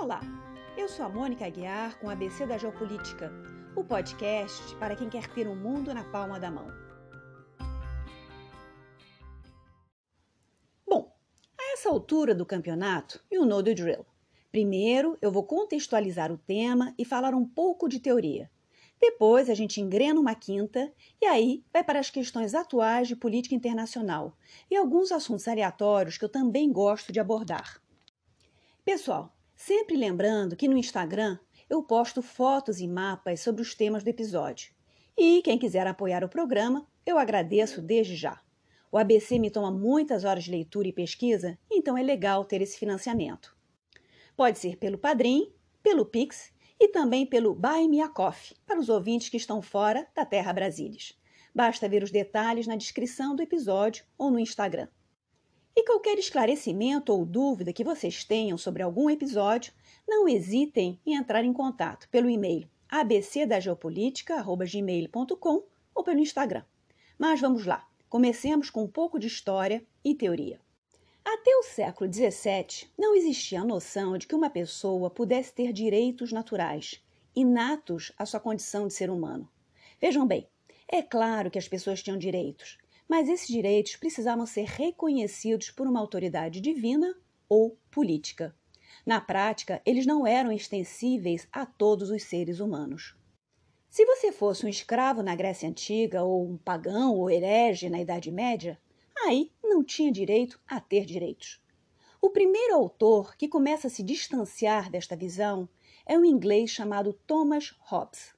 Olá, eu sou a Mônica Aguiar com ABC da Geopolítica, o podcast para quem quer ter o um mundo na palma da mão. Bom, a essa altura do campeonato, you know the drill. Primeiro, eu vou contextualizar o tema e falar um pouco de teoria. Depois a gente engrena uma quinta e aí vai para as questões atuais de política internacional e alguns assuntos aleatórios que eu também gosto de abordar. Pessoal, sempre lembrando que no Instagram eu posto fotos e mapas sobre os temas do episódio. E quem quiser apoiar o programa, eu agradeço desde já. O ABC me toma muitas horas de leitura e pesquisa, então é legal ter esse financiamento. Pode ser pelo Padrim, pelo Pix e também pelo Buy Me a Coffee, para os ouvintes que estão fora da Terra Brasílias. Basta ver os detalhes na descrição do episódio ou no Instagram. E qualquer esclarecimento ou dúvida que vocês tenham sobre algum episódio, não hesitem em entrar em contato pelo e-mail abcdageopolítica.gmail.com ou pelo Instagram. Mas vamos lá, comecemos com um pouco de história e teoria. Até o século XVII, não existia a noção de que uma pessoa pudesse ter direitos naturais, inatos à sua condição de ser humano. Vejam bem, é claro que as pessoas tinham direitos, mas esses direitos precisavam ser reconhecidos por uma autoridade divina ou política. Na prática, eles não eram extensíveis a todos os seres humanos. Se você fosse um escravo na Grécia Antiga, ou um pagão ou herege na Idade Média, aí não tinha direito a ter direitos. O primeiro autor que começa a se distanciar desta visão é um inglês chamado Thomas Hobbes.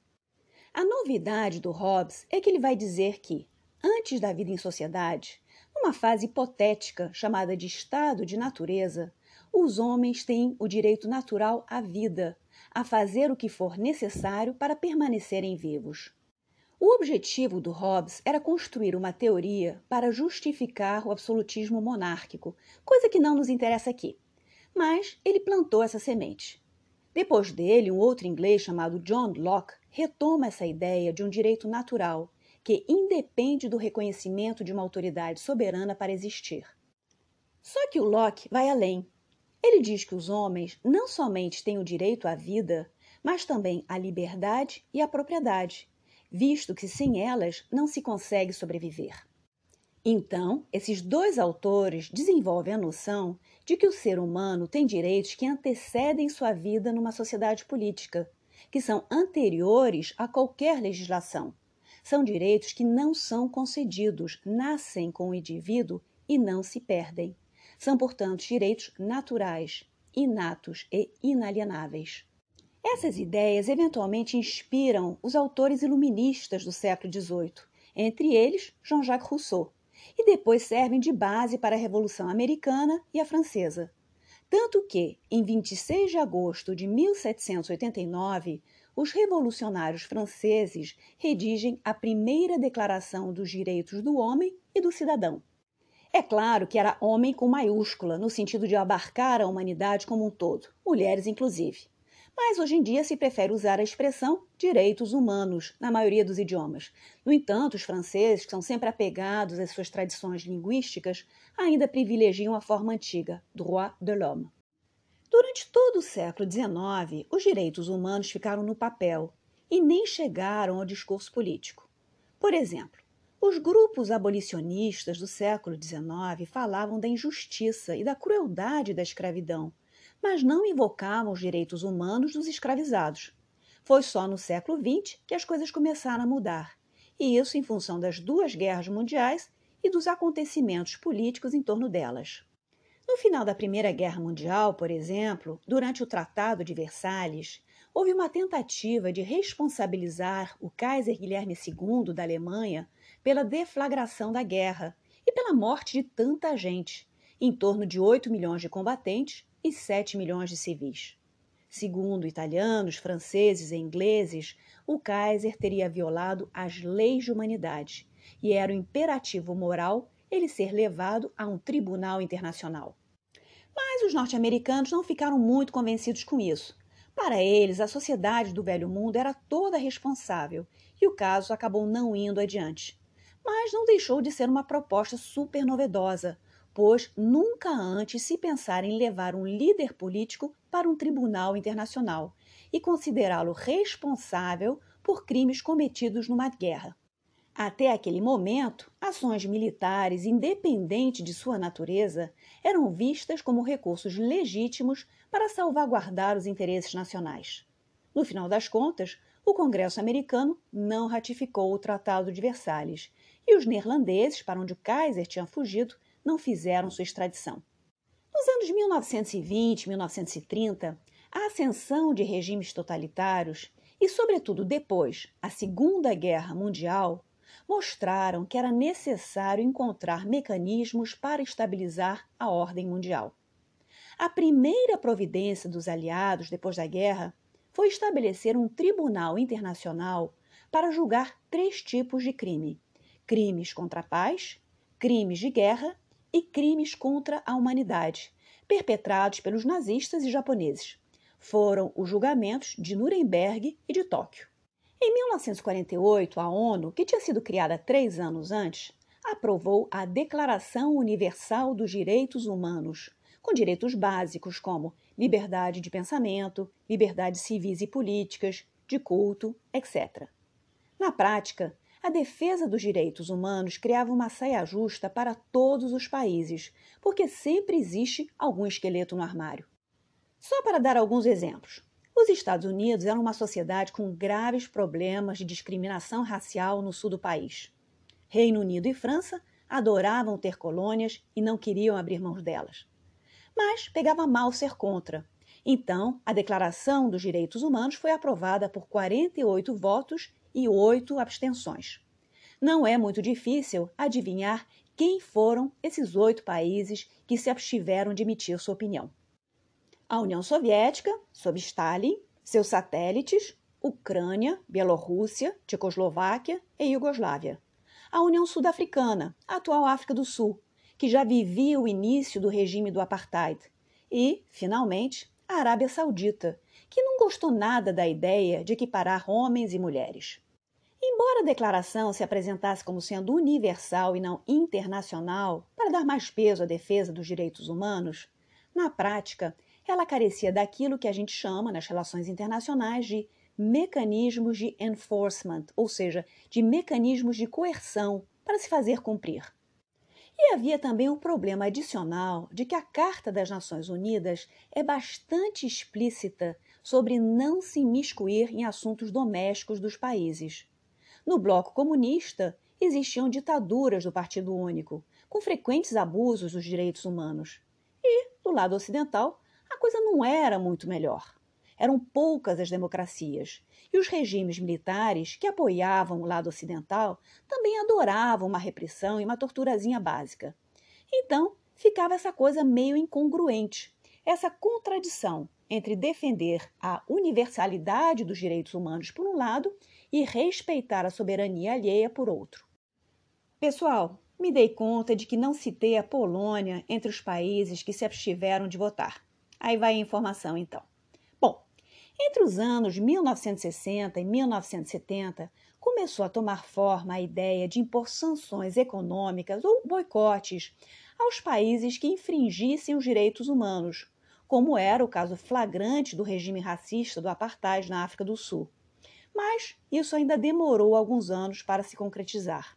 A novidade do Hobbes é que ele vai dizer que, antes da vida em sociedade, numa fase hipotética chamada de estado de natureza, os homens têm o direito natural à vida, a fazer o que for necessário para permanecerem vivos. O objetivo do Hobbes era construir uma teoria para justificar o absolutismo monárquico, coisa que não nos interessa aqui. Mas ele plantou essa semente. Depois dele, um outro inglês chamado John Locke retoma essa ideia de um direito natural que independe do reconhecimento de uma autoridade soberana para existir. Só que o Locke vai além. Ele diz que os homens não somente têm o direito à vida, mas também à liberdade e à propriedade, visto que sem elas não se consegue sobreviver. Então, esses dois autores desenvolvem a noção de que o ser humano tem direitos que antecedem sua vida numa sociedade política, que são anteriores a qualquer legislação. São direitos que não são concedidos, nascem com o indivíduo e não se perdem. São, portanto, direitos naturais, inatos e inalienáveis. Essas ideias eventualmente inspiram os autores iluministas do século XVIII, entre eles Jean-Jacques Rousseau, e depois servem de base para a Revolução Americana e a Francesa. Tanto que, em 26 de agosto de 1789, os revolucionários franceses redigem a primeira Declaração dos Direitos do Homem e do Cidadão. É claro que era homem com maiúscula, no sentido de abarcar a humanidade como um todo, mulheres inclusive mas hoje em dia se prefere usar a expressão direitos humanos na maioria dos idiomas. No entanto, os franceses, que são sempre apegados às suas tradições linguísticas, ainda privilegiam a forma antiga, droit de l'homme. Durante todo o século XIX, os direitos humanos ficaram no papel e nem chegaram ao discurso político. Por exemplo, os grupos abolicionistas do século XIX falavam da injustiça e da crueldade da escravidão, mas não invocavam os direitos humanos dos escravizados. Foi só no século XX que as coisas começaram a mudar, e isso em função das duas guerras mundiais e dos acontecimentos políticos em torno delas. No final da Primeira Guerra Mundial, por exemplo, durante o Tratado de Versalhes, houve uma tentativa de responsabilizar o Kaiser Guilherme II da Alemanha pela deflagração da guerra e pela morte de tanta gente, em torno de 8 milhões de combatentes e 7 milhões de civis. Segundo italianos, franceses e ingleses, o Kaiser teria violado as leis de humanidade e era um imperativo moral ele ser levado a um tribunal internacional. Mas os norte-americanos não ficaram muito convencidos com isso. Para eles, a sociedade do Velho Mundo era toda responsável e o caso acabou não indo adiante. Mas não deixou de ser uma proposta super novedosa, pois nunca antes se pensara em levar um líder político para um tribunal internacional e considerá-lo responsável por crimes cometidos numa guerra. Até aquele momento, ações militares, independente de sua natureza, eram vistas como recursos legítimos para salvaguardar os interesses nacionais. No final das contas, o Congresso americano não ratificou o Tratado de Versalhes e os neerlandeses, para onde o Kaiser tinha fugido, não fizeram sua extradição. Nos anos 1920 e 1930, a ascensão de regimes totalitários e, sobretudo depois, a Segunda Guerra Mundial mostraram que era necessário encontrar mecanismos para estabilizar a ordem mundial. A primeira providência dos aliados depois da guerra foi estabelecer um tribunal internacional para julgar três tipos de crime: crimes contra a paz, crimes de guerra e crimes contra a humanidade, perpetrados pelos nazistas e japoneses. Foram os julgamentos de Nuremberg e de Tóquio. Em 1948, a ONU, que tinha sido criada três anos antes, aprovou a Declaração Universal dos Direitos Humanos, com direitos básicos como liberdade de pensamento, liberdades civis e políticas, de culto, etc. Na prática, a defesa dos direitos humanos criava uma saia justa para todos os países, porque sempre existe algum esqueleto no armário. Só para dar alguns exemplos. Os Estados Unidos eram uma sociedade com graves problemas de discriminação racial no sul do país. Reino Unido e França adoravam ter colônias e não queriam abrir mãos delas. Mas pegava mal ser contra. Então, a Declaração dos Direitos Humanos foi aprovada por 48 votos e oito abstenções. Não é muito difícil adivinhar quem foram esses oito países que se abstiveram de emitir sua opinião. A União Soviética, sob Stalin, seus satélites, Ucrânia, Bielorrússia, Tchecoslováquia e Iugoslávia. A União Sul-Africana, a atual África do Sul, que já vivia o início do regime do apartheid. E, finalmente, a Arábia Saudita, que não gostou nada da ideia de equiparar homens e mulheres. Embora a declaração se apresentasse como sendo universal e não internacional, para dar mais peso à defesa dos direitos humanos, na prática, ela carecia daquilo que a gente chama, nas relações internacionais, de mecanismos de enforcement, ou seja, de mecanismos de coerção para se fazer cumprir. E havia também um problema adicional de que a Carta das Nações Unidas é bastante explícita sobre não se imiscuir em assuntos domésticos dos países. No bloco comunista, existiam ditaduras do Partido Único, com frequentes abusos dos direitos humanos. E, do lado ocidental, coisa não era muito melhor. Eram poucas as democracias, e os regimes militares que apoiavam o lado ocidental também adoravam uma repressão e uma torturazinha básica. Então, ficava essa coisa meio incongruente, essa contradição entre defender a universalidade dos direitos humanos por um lado e respeitar a soberania alheia por outro. Pessoal, me dei conta de que não citei a Polônia entre os países que se abstiveram de votar. Aí vai a informação então. Bom, entre os anos 1960 e 1970, começou a tomar forma a ideia de impor sanções econômicas ou boicotes aos países que infringissem os direitos humanos, como era o caso flagrante do regime racista do apartheid na África do Sul. Mas isso ainda demorou alguns anos para se concretizar.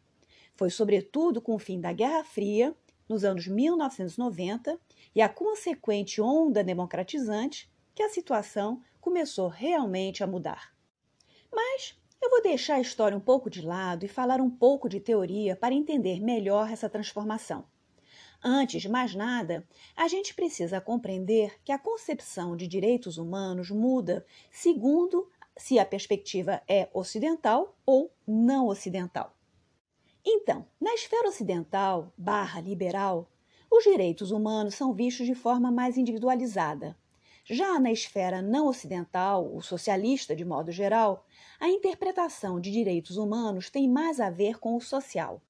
Foi sobretudo com o fim da Guerra Fria, nos anos 1990, e a consequente onda democratizante que a situação começou realmente a mudar. Mas eu vou deixar a história um pouco de lado e falar um pouco de teoria para entender melhor essa transformação. Antes de mais nada, a gente precisa compreender que a concepção de direitos humanos muda segundo se a perspectiva é ocidental ou não ocidental. Então, na esfera ocidental barra liberal, os direitos humanos são vistos de forma mais individualizada. Já na esfera não ocidental, ou socialista de modo geral, a interpretação de direitos humanos tem mais a ver com o social.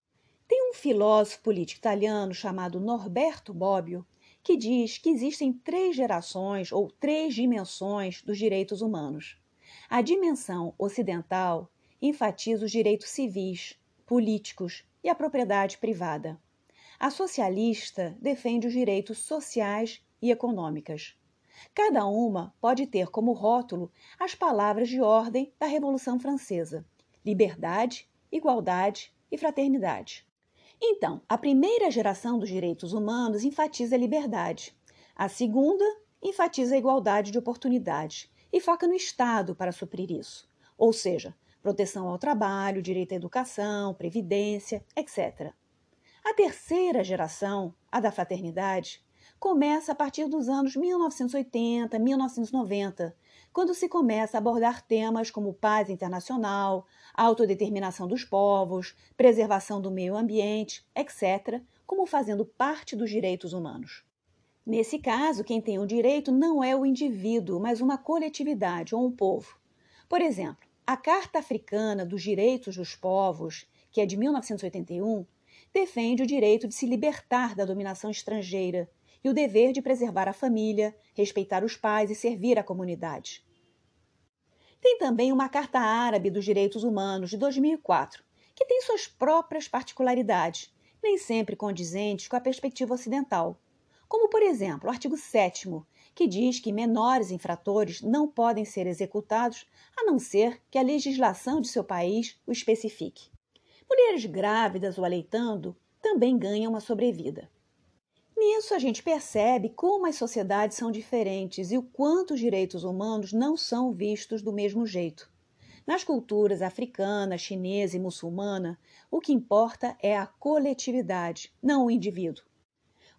Tem um filósofo político italiano chamado Norberto Bobbio que diz que existem três gerações ou três dimensões dos direitos humanos. A dimensão ocidental enfatiza os direitos civis, políticos e a propriedade privada. A socialista defende os direitos sociais e econômicas. Cada uma pode ter como rótulo as palavras de ordem da Revolução Francesa: liberdade, igualdade e fraternidade. Então, a primeira geração dos direitos humanos enfatiza a liberdade. A segunda enfatiza a igualdade de oportunidades e foca no Estado para suprir isso, ou seja, proteção ao trabalho, direito à educação, previdência, etc. A terceira geração, a da fraternidade, começa a partir dos anos 1980, 1990, quando se começa a abordar temas como paz internacional, autodeterminação dos povos, preservação do meio ambiente, etc., como fazendo parte dos direitos humanos. Nesse caso, quem tem o direito não é o indivíduo, mas uma coletividade ou um povo. Por exemplo, a Carta Africana dos Direitos dos Povos, que é de 1981, defende o direito de se libertar da dominação estrangeira e o dever de preservar a família, respeitar os pais e servir a comunidade. Tem também uma Carta Árabe dos Direitos Humanos de 2004, que tem suas próprias particularidades, nem sempre condizentes com a perspectiva ocidental. Como, por exemplo, o artigo 7, que diz que menores infratores não podem ser executados a não ser que a legislação de seu país o especifique. Mulheres grávidas ou aleitando também ganham uma sobrevida. Nisso a gente percebe como as sociedades são diferentes e o quanto os direitos humanos não são vistos do mesmo jeito. Nas culturas africana, chinesa e muçulmana, o que importa é a coletividade, não o indivíduo.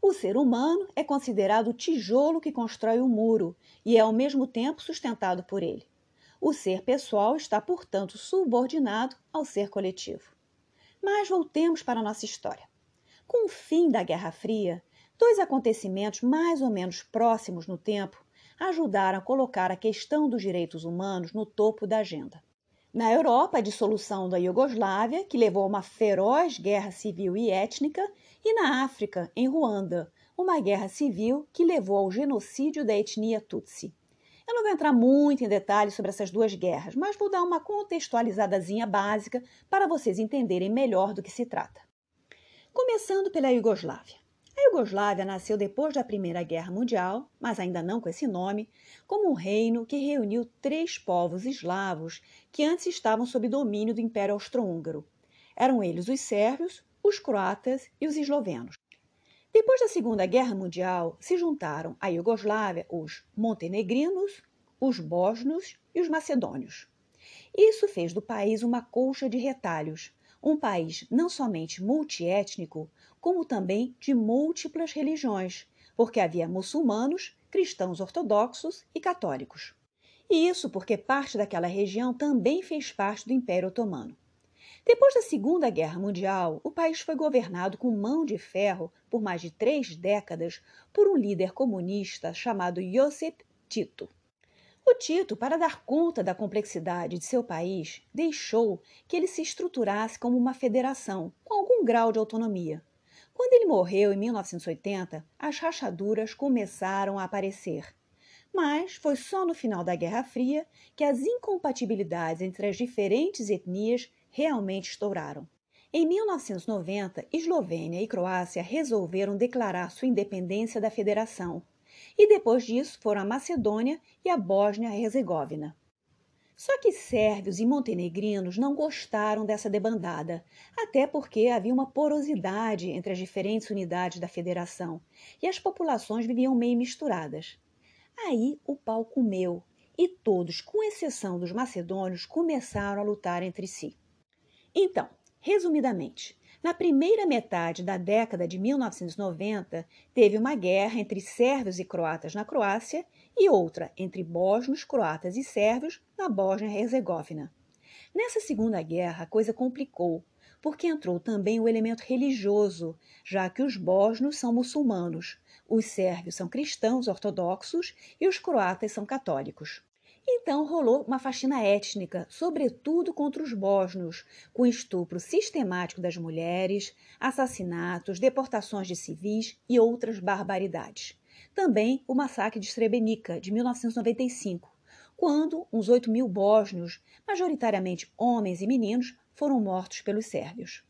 O ser humano é considerado o tijolo que constrói o muro e é ao mesmo tempo sustentado por ele. O ser pessoal está, portanto, subordinado ao ser coletivo. Mas voltemos para a nossa história. Com o fim da Guerra Fria, Dois acontecimentos mais ou menos próximos no tempo ajudaram a colocar a questão dos direitos humanos no topo da agenda. Na Europa, a dissolução da Iugoslávia, que levou a uma feroz guerra civil e étnica, e na África, em Ruanda, uma guerra civil que levou ao genocídio da etnia Tutsi. Eu não vou entrar muito em detalhes sobre essas duas guerras, mas vou dar uma contextualizadazinha básica para vocês entenderem melhor do que se trata. Começando pela Iugoslávia. A Iugoslávia nasceu depois da Primeira Guerra Mundial, mas ainda não com esse nome, como um reino que reuniu três povos eslavos que antes estavam sob domínio do Império Austro-Húngaro. Eram eles os sérvios, os croatas e os eslovenos. Depois da Segunda Guerra Mundial, se juntaram à Iugoslávia os montenegrinos, os bósnios e os macedônios. Isso fez do país uma colcha de retalhos, um país não somente multiétnico, como também de múltiplas religiões, porque havia muçulmanos, cristãos ortodoxos e católicos. E isso porque parte daquela região também fez parte do Império Otomano. Depois da Segunda Guerra Mundial, o país foi governado com mão de ferro por mais de três décadas por um líder comunista chamado Josip Tito. O Tito, para dar conta da complexidade de seu país, deixou que ele se estruturasse como uma federação, com algum grau de autonomia. Quando ele morreu em 1980, as rachaduras começaram a aparecer. Mas foi só no final da Guerra Fria que as incompatibilidades entre as diferentes etnias realmente estouraram. Em 1990, Eslovênia e Croácia resolveram declarar sua independência da federação e depois disso foram a Macedônia e a Bósnia-Herzegovina. Só que sérvios e montenegrinos não gostaram dessa debandada, até porque havia uma porosidade entre as diferentes unidades da federação e as populações viviam meio misturadas. Aí o pau comeu e todos, com exceção dos macedônios, começaram a lutar entre si. Então, resumidamente, na primeira metade da década de 1990, teve uma guerra entre sérvios e croatas na Croácia e outra entre bósnios, croatas e sérvios na Bósnia-Herzegovina. Nessa segunda guerra, a coisa complicou, porque entrou também o elemento religioso, já que os bósnios são muçulmanos, os sérvios são cristãos ortodoxos e os croatas são católicos. Então rolou uma faxina étnica, sobretudo contra os bósnios, com estupro sistemático das mulheres, assassinatos, deportações de civis e outras barbaridades. Também o massacre de Srebrenica, de 1995, quando uns 8 mil bósnios, majoritariamente homens e meninos, foram mortos pelos sérvios.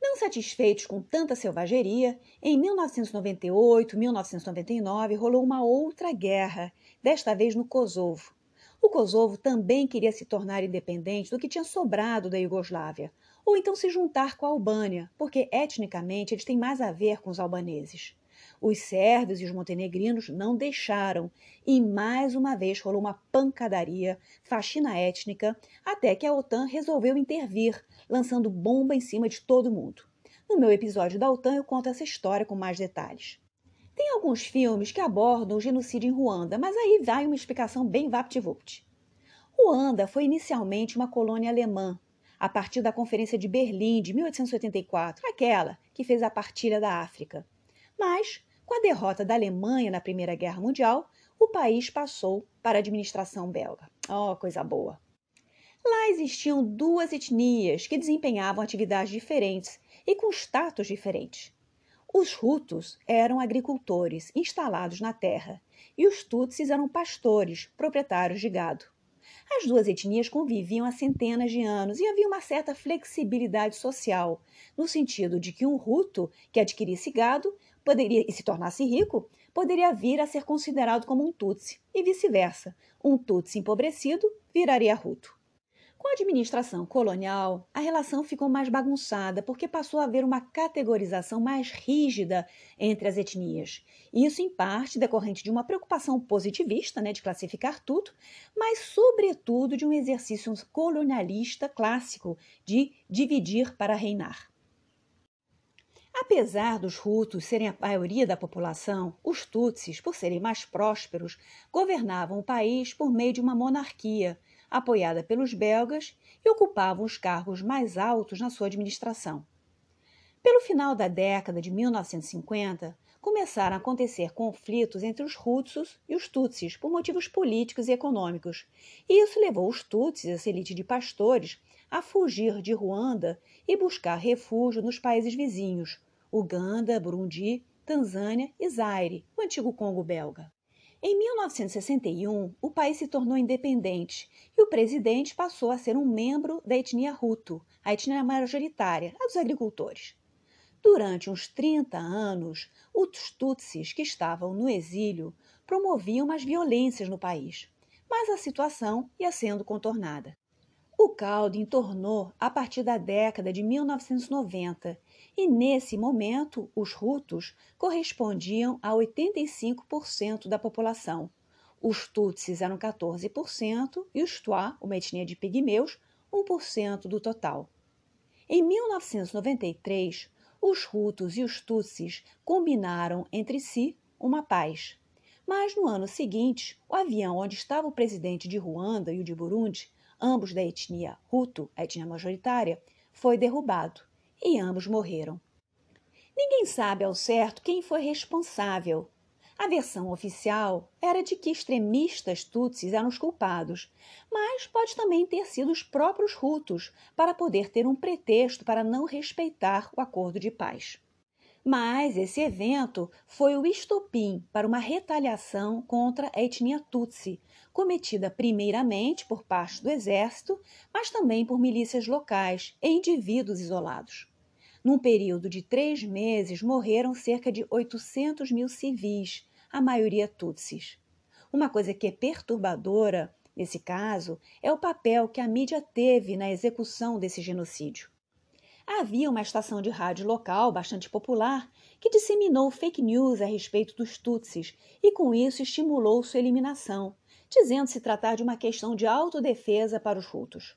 Não satisfeitos com tanta selvageria, em 1998-1999 rolou uma outra guerra, desta vez no Kosovo. O Kosovo também queria se tornar independente do que tinha sobrado da Iugoslávia, ou então se juntar com a Albânia, porque etnicamente eles têm mais a ver com os albaneses. Os sérvios e os montenegrinos não deixaram, e mais uma vez rolou uma pancadaria, faxina étnica, até que a OTAN resolveu intervir, lançando bomba em cima de todo mundo. No meu episódio da OTAN eu conto essa história com mais detalhes. Tem alguns filmes que abordam o genocídio em Ruanda, mas aí vai uma explicação bem vapt-vupt. Ruanda foi inicialmente uma colônia alemã, a partir da Conferência de Berlim de 1884, aquela que fez a partilha da África. Mas, com a derrota da Alemanha na Primeira Guerra Mundial, o país passou para a administração belga. Oh, coisa boa! Lá existiam duas etnias que desempenhavam atividades diferentes e com status diferentes. Os Hutus eram agricultores instalados na terra e os Tutsis eram pastores, proprietários de gado. As duas etnias conviviam há centenas de anos e havia uma certa flexibilidade social, no sentido de que um Hutu que adquirisse gado poderia e se tornasse rico, poderia vir a ser considerado como um Tutsi, e vice-versa. Um Tutsi empobrecido viraria Hutu. Com a administração colonial, a relação ficou mais bagunçada porque passou a haver uma categorização mais rígida entre as etnias. Isso, em parte, decorrente de uma preocupação positivista, né, de classificar tudo, mas, sobretudo, de um exercício colonialista clássico de dividir para reinar. Apesar dos Hutus serem a maioria da população, os Tutsis, por serem mais prósperos, governavam o país por meio de uma monarquia apoiada pelos belgas, e ocupavam os cargos mais altos na sua administração. Pelo final da década de 1950, começaram a acontecer conflitos entre os Hutsus e os Tutsis por motivos políticos e econômicos, e isso levou os Tutsis, essa elite de pastores, a fugir de Ruanda e buscar refúgio nos países vizinhos, Uganda, Burundi, Tanzânia e Zaire, o antigo Congo belga. Em 1961, o país se tornou independente e o presidente passou a ser um membro da etnia Hutu, a etnia majoritária, a dos agricultores. Durante uns 30 anos, os Tutsis que estavam no exílio promoviam umas violências no país, mas a situação ia sendo contornada. O caldo entornou a partir da década de 1990 e nesse momento os Hutus correspondiam a 85% da população. Os Tutsis eram 14% e os Twa, uma etnia de pigmeus, 1% do total. Em 1993, os Hutus e os Tutsis combinaram entre si uma paz. Mas no ano seguinte, o avião onde estava o presidente de Ruanda e o de Burundi ambos da etnia Hutu, a etnia majoritária, foi derrubado e ambos morreram. Ninguém sabe ao certo quem foi responsável. A versão oficial era de que extremistas tutsis eram os culpados, mas pode também ter sido os próprios Hutus para poder ter um pretexto para não respeitar o acordo de paz. Mas esse evento foi o estopim para uma retaliação contra a etnia Tutsi, cometida primeiramente por parte do exército, mas também por milícias locais e indivíduos isolados. Num período de três meses, morreram cerca de 800 mil civis, a maioria Tutsis. Uma coisa que é perturbadora, nesse caso, é o papel que a mídia teve na execução desse genocídio havia uma estação de rádio local bastante popular que disseminou fake news a respeito dos Tutsis e, com isso, estimulou sua eliminação, dizendo se tratar de uma questão de autodefesa para os Hutus.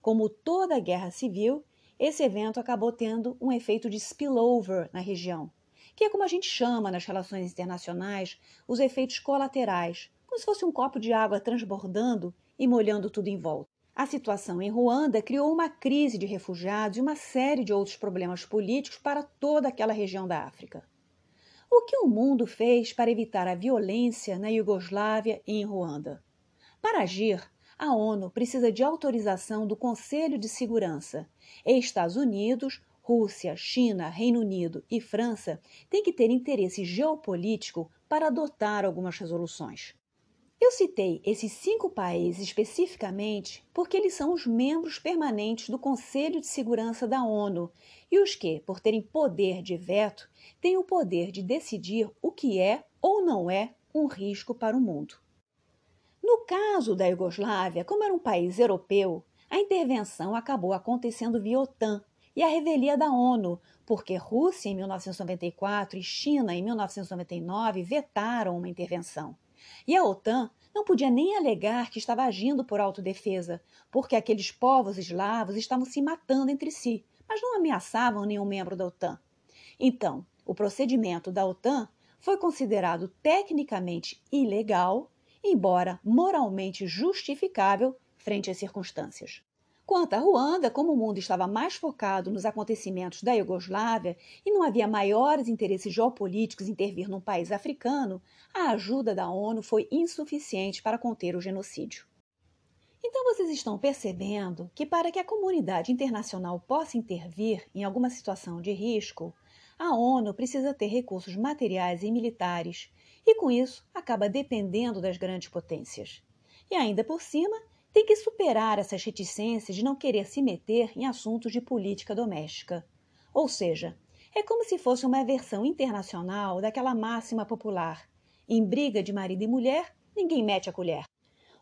Como toda guerra civil, esse evento acabou tendo um efeito de spillover na região, que é como a gente chama nas relações internacionais os efeitos colaterais, como se fosse um copo de água transbordando e molhando tudo em volta. A situação em Ruanda criou uma crise de refugiados e uma série de outros problemas políticos para toda aquela região da África. O que o mundo fez para evitar a violência na Iugoslávia e em Ruanda? Para agir, a ONU precisa de autorização do Conselho de Segurança. Estados Unidos, Rússia, China, Reino Unido e França têm que ter interesse geopolítico para adotar algumas resoluções. Eu citei esses cinco países especificamente porque eles são os membros permanentes do Conselho de Segurança da ONU e os que, por terem poder de veto, têm o poder de decidir o que é ou não é um risco para o mundo. No caso da Iugoslávia, como era um país europeu, a intervenção acabou acontecendo via OTAN e a revelia da ONU, porque Rússia em 1994 e China em 1999 vetaram uma intervenção. E a OTAN não podia nem alegar que estava agindo por autodefesa, porque aqueles povos eslavos estavam se matando entre si, mas não ameaçavam nenhum membro da OTAN. Então, o procedimento da OTAN foi considerado tecnicamente ilegal, embora moralmente justificável frente às circunstâncias. Quanto à Ruanda, como o mundo estava mais focado nos acontecimentos da Iugoslávia e não havia maiores interesses geopolíticos intervir num país africano, a ajuda da ONU foi insuficiente para conter o genocídio. Então vocês estão percebendo que para que a comunidade internacional possa intervir em alguma situação de risco, a ONU precisa ter recursos materiais e militares, e com isso acaba dependendo das grandes potências. E ainda por cima, tem que superar essas reticências de não querer se meter em assuntos de política doméstica. Ou seja, é como se fosse uma versão internacional daquela máxima popular: em briga de marido e mulher, ninguém mete a colher.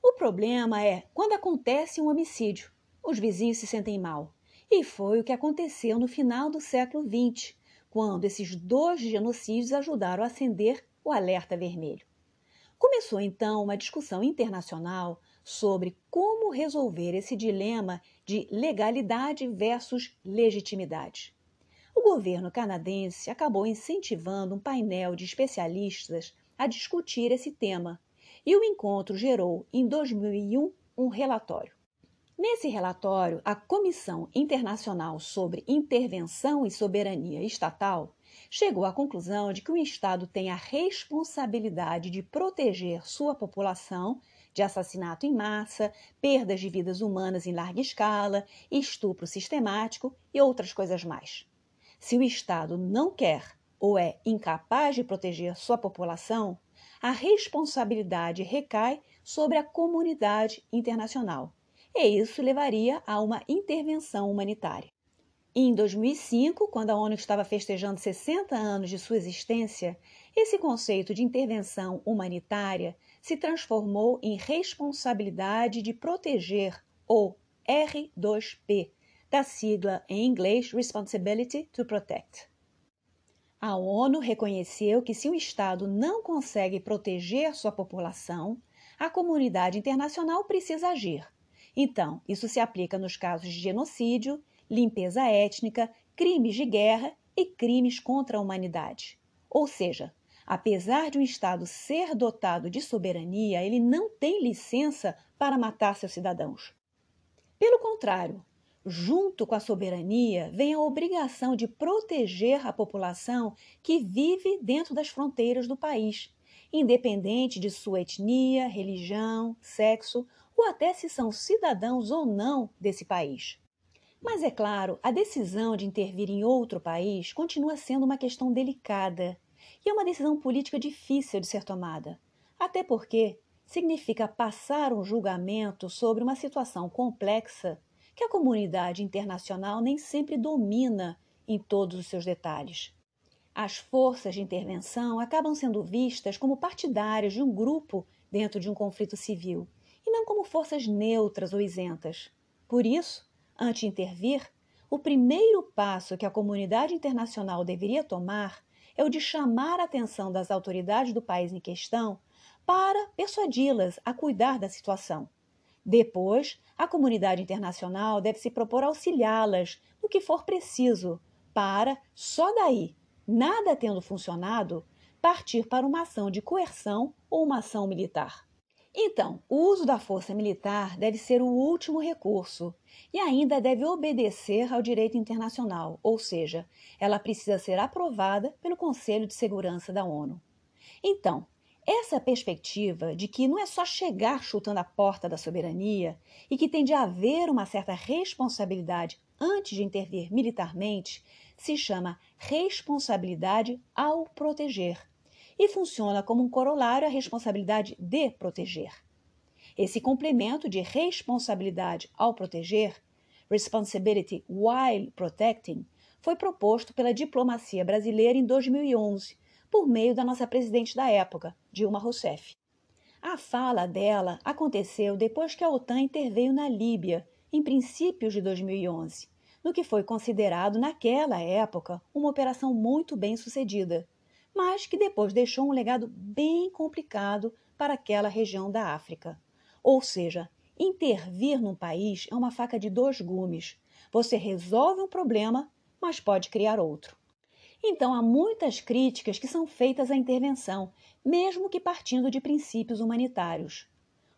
O problema é quando acontece um homicídio, os vizinhos se sentem mal. E foi o que aconteceu no final do século XX, quando esses dois genocídios ajudaram a acender o alerta vermelho. Começou então uma discussão internacional sobre como resolver esse dilema de legalidade versus legitimidade. O governo canadense acabou incentivando um painel de especialistas a discutir esse tema, e o encontro gerou, em 2001, um relatório. Nesse relatório, a Comissão Internacional sobre Intervenção e Soberania Estatal chegou à conclusão de que o Estado tem a responsabilidade de proteger sua população de assassinato em massa, perdas de vidas humanas em larga escala, estupro sistemático e outras coisas mais. Se o Estado não quer ou é incapaz de proteger sua população, a responsabilidade recai sobre a comunidade internacional. E isso levaria a uma intervenção humanitária. Em 2005, quando a ONU estava festejando 60 anos de sua existência, esse conceito de intervenção humanitária se transformou em responsabilidade de proteger, ou R2P, da sigla em inglês Responsibility to Protect. A ONU reconheceu que se o Estado não consegue proteger sua população, a comunidade internacional precisa agir. Então, isso se aplica nos casos de genocídio, limpeza étnica, crimes de guerra e crimes contra a humanidade. Ou seja, Apesar de um Estado ser dotado de soberania, ele não tem licença para matar seus cidadãos. Pelo contrário, junto com a soberania vem a obrigação de proteger a população que vive dentro das fronteiras do país, independente de sua etnia, religião, sexo ou até se são cidadãos ou não desse país. Mas é claro, a decisão de intervir em outro país continua sendo uma questão delicada e é uma decisão política difícil de ser tomada, até porque significa passar um julgamento sobre uma situação complexa que a comunidade internacional nem sempre domina em todos os seus detalhes. As forças de intervenção acabam sendo vistas como partidárias de um grupo dentro de um conflito civil e não como forças neutras ou isentas. Por isso, antes de intervir, o primeiro passo que a comunidade internacional deveria tomar é o de chamar a atenção das autoridades do país em questão para persuadi-las a cuidar da situação. Depois, a comunidade internacional deve se propor auxiliá-las no que for preciso, para, só daí, nada tendo funcionado, partir para uma ação de coerção ou uma ação militar. Então, o uso da força militar deve ser o último recurso e ainda deve obedecer ao direito internacional, ou seja, ela precisa ser aprovada pelo Conselho de Segurança da ONU. Então, essa perspectiva de que não é só chegar chutando a porta da soberania e que tem de haver uma certa responsabilidade antes de intervir militarmente se chama responsabilidade ao proteger e funciona como um corolário à responsabilidade de proteger. Esse complemento de responsabilidade ao proteger, responsibility while protecting, foi proposto pela diplomacia brasileira em 2011, por meio da nossa presidente da época, Dilma Rousseff. A fala dela aconteceu depois que a OTAN interveio na Líbia, em princípios de 2011, no que foi considerado naquela época uma operação muito bem sucedida, mas que depois deixou um legado bem complicado para aquela região da África. Ou seja, intervir num país é uma faca de dois gumes. Você resolve um problema, mas pode criar outro. Então, há muitas críticas que são feitas à intervenção, mesmo que partindo de princípios humanitários.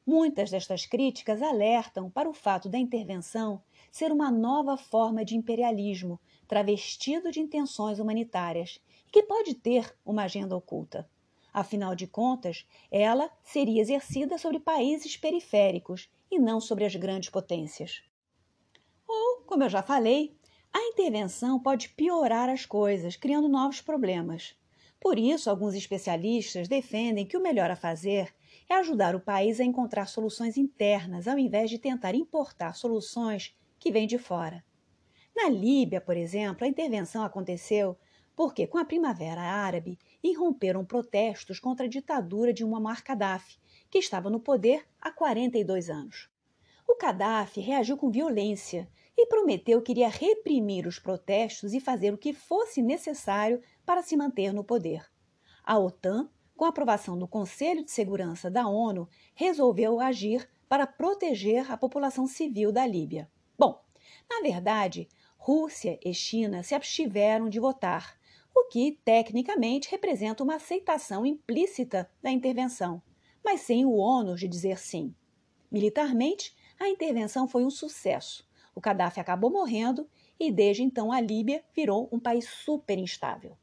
Muitas destas críticas alertam para o fato da intervenção ser uma nova forma de imperialismo, travestido de intenções humanitárias, que pode ter uma agenda oculta. Afinal de contas, ela seria exercida sobre países periféricos e não sobre as grandes potências. Ou, como eu já falei, a intervenção pode piorar as coisas, criando novos problemas. Por isso, alguns especialistas defendem que o melhor a fazer é ajudar o país a encontrar soluções internas, ao invés de tentar importar soluções que vêm de fora. Na Líbia, por exemplo, a intervenção aconteceu porque, com a Primavera Árabe, irromperam protestos contra a ditadura de Muammar Gaddafi, que estava no poder há 42 anos. O Gaddafi reagiu com violência e prometeu que iria reprimir os protestos e fazer o que fosse necessário para se manter no poder. A OTAN, com a aprovação do Conselho de Segurança da ONU, resolveu agir para proteger a população civil da Líbia. Bom, na verdade, Rússia e China se abstiveram de votar, o que tecnicamente representa uma aceitação implícita da intervenção, mas sem o ônus de dizer sim. Militarmente, a intervenção foi um sucesso o Gaddafi acabou morrendo e desde então a Líbia virou um país super instável.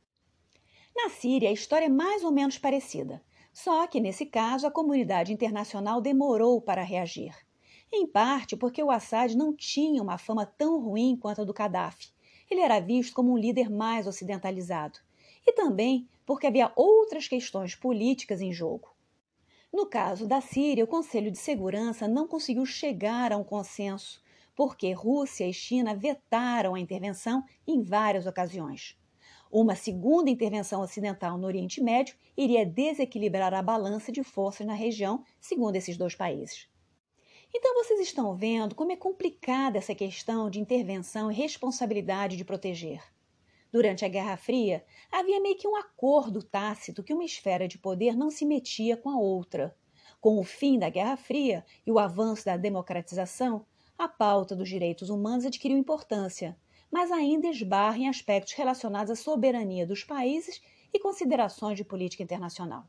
Na Síria, a história é mais ou menos parecida, só que nesse caso a comunidade internacional demorou para reagir. Em parte porque o Assad não tinha uma fama tão ruim quanto a do Gaddafi. Ele era visto como um líder mais ocidentalizado. E também porque havia outras questões políticas em jogo. No caso da Síria, o Conselho de Segurança não conseguiu chegar a um consenso porque Rússia e China vetaram a intervenção em várias ocasiões. Uma segunda intervenção ocidental no Oriente Médio iria desequilibrar a balança de forças na região, segundo esses dois países. Então vocês estão vendo como é complicada essa questão de intervenção e responsabilidade de proteger. Durante a Guerra Fria, havia meio que um acordo tácito que uma esfera de poder não se metia com a outra. Com o fim da Guerra Fria e o avanço da democratização, a pauta dos direitos humanos adquiriu importância, mas ainda esbarra em aspectos relacionados à soberania dos países e considerações de política internacional.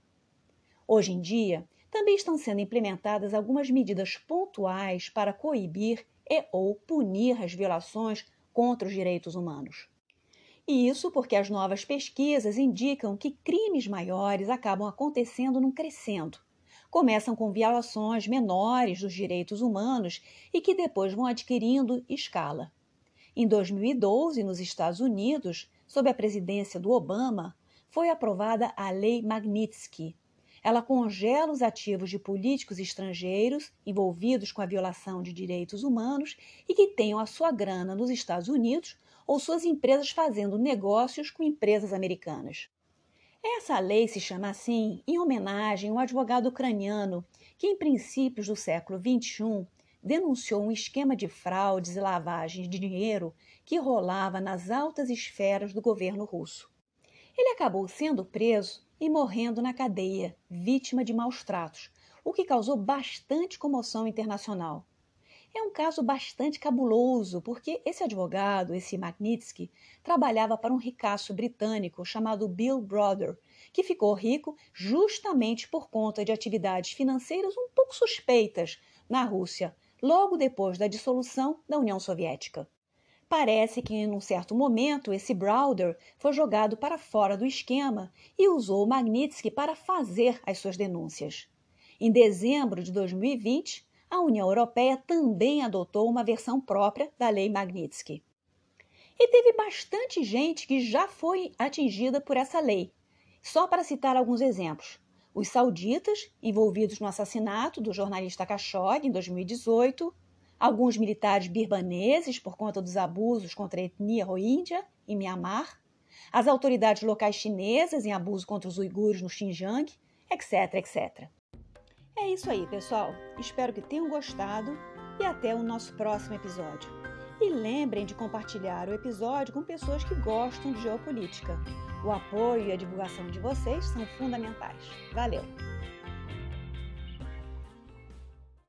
Hoje em dia, também estão sendo implementadas algumas medidas pontuais para coibir e ou punir as violações contra os direitos humanos. E isso porque as novas pesquisas indicam que crimes maiores acabam acontecendo num crescendo, começam com violações menores dos direitos humanos e que depois vão adquirindo escala. Em 2012, nos Estados Unidos, sob a presidência do Obama, foi aprovada a Lei Magnitsky. Ela congela os ativos de políticos estrangeiros envolvidos com a violação de direitos humanos e que tenham a sua grana nos Estados Unidos ou suas empresas fazendo negócios com empresas americanas. Essa lei se chama assim em homenagem ao advogado ucraniano que, em princípios do século XXI, denunciou um esquema de fraudes e lavagem de dinheiro que rolava nas altas esferas do governo russo. Ele acabou sendo preso e morrendo na cadeia, vítima de maus tratos, o que causou bastante comoção internacional. É um caso bastante cabuloso, porque esse advogado, esse Magnitsky, trabalhava para um ricaço britânico chamado Bill Brother, que ficou rico justamente por conta de atividades financeiras um pouco suspeitas na Rússia, logo depois da dissolução da União Soviética. Parece que, em um certo momento, esse Browder foi jogado para fora do esquema e usou Magnitsky para fazer as suas denúncias. Em dezembro de 2020, a União Europeia também adotou uma versão própria da Lei Magnitsky. E teve bastante gente que já foi atingida por essa lei. Só para citar alguns exemplos: os sauditas, envolvidos no assassinato do jornalista Khashoggi em 2018, alguns militares birmaneses por conta dos abusos contra a etnia rohingya em Myanmar, as autoridades locais chinesas em abuso contra os uigures no Xinjiang, etc, etc. É isso aí, pessoal. Espero que tenham gostado e até o nosso próximo episódio. E lembrem de compartilhar o episódio com pessoas que gostam de geopolítica. O apoio e a divulgação de vocês são fundamentais. Valeu!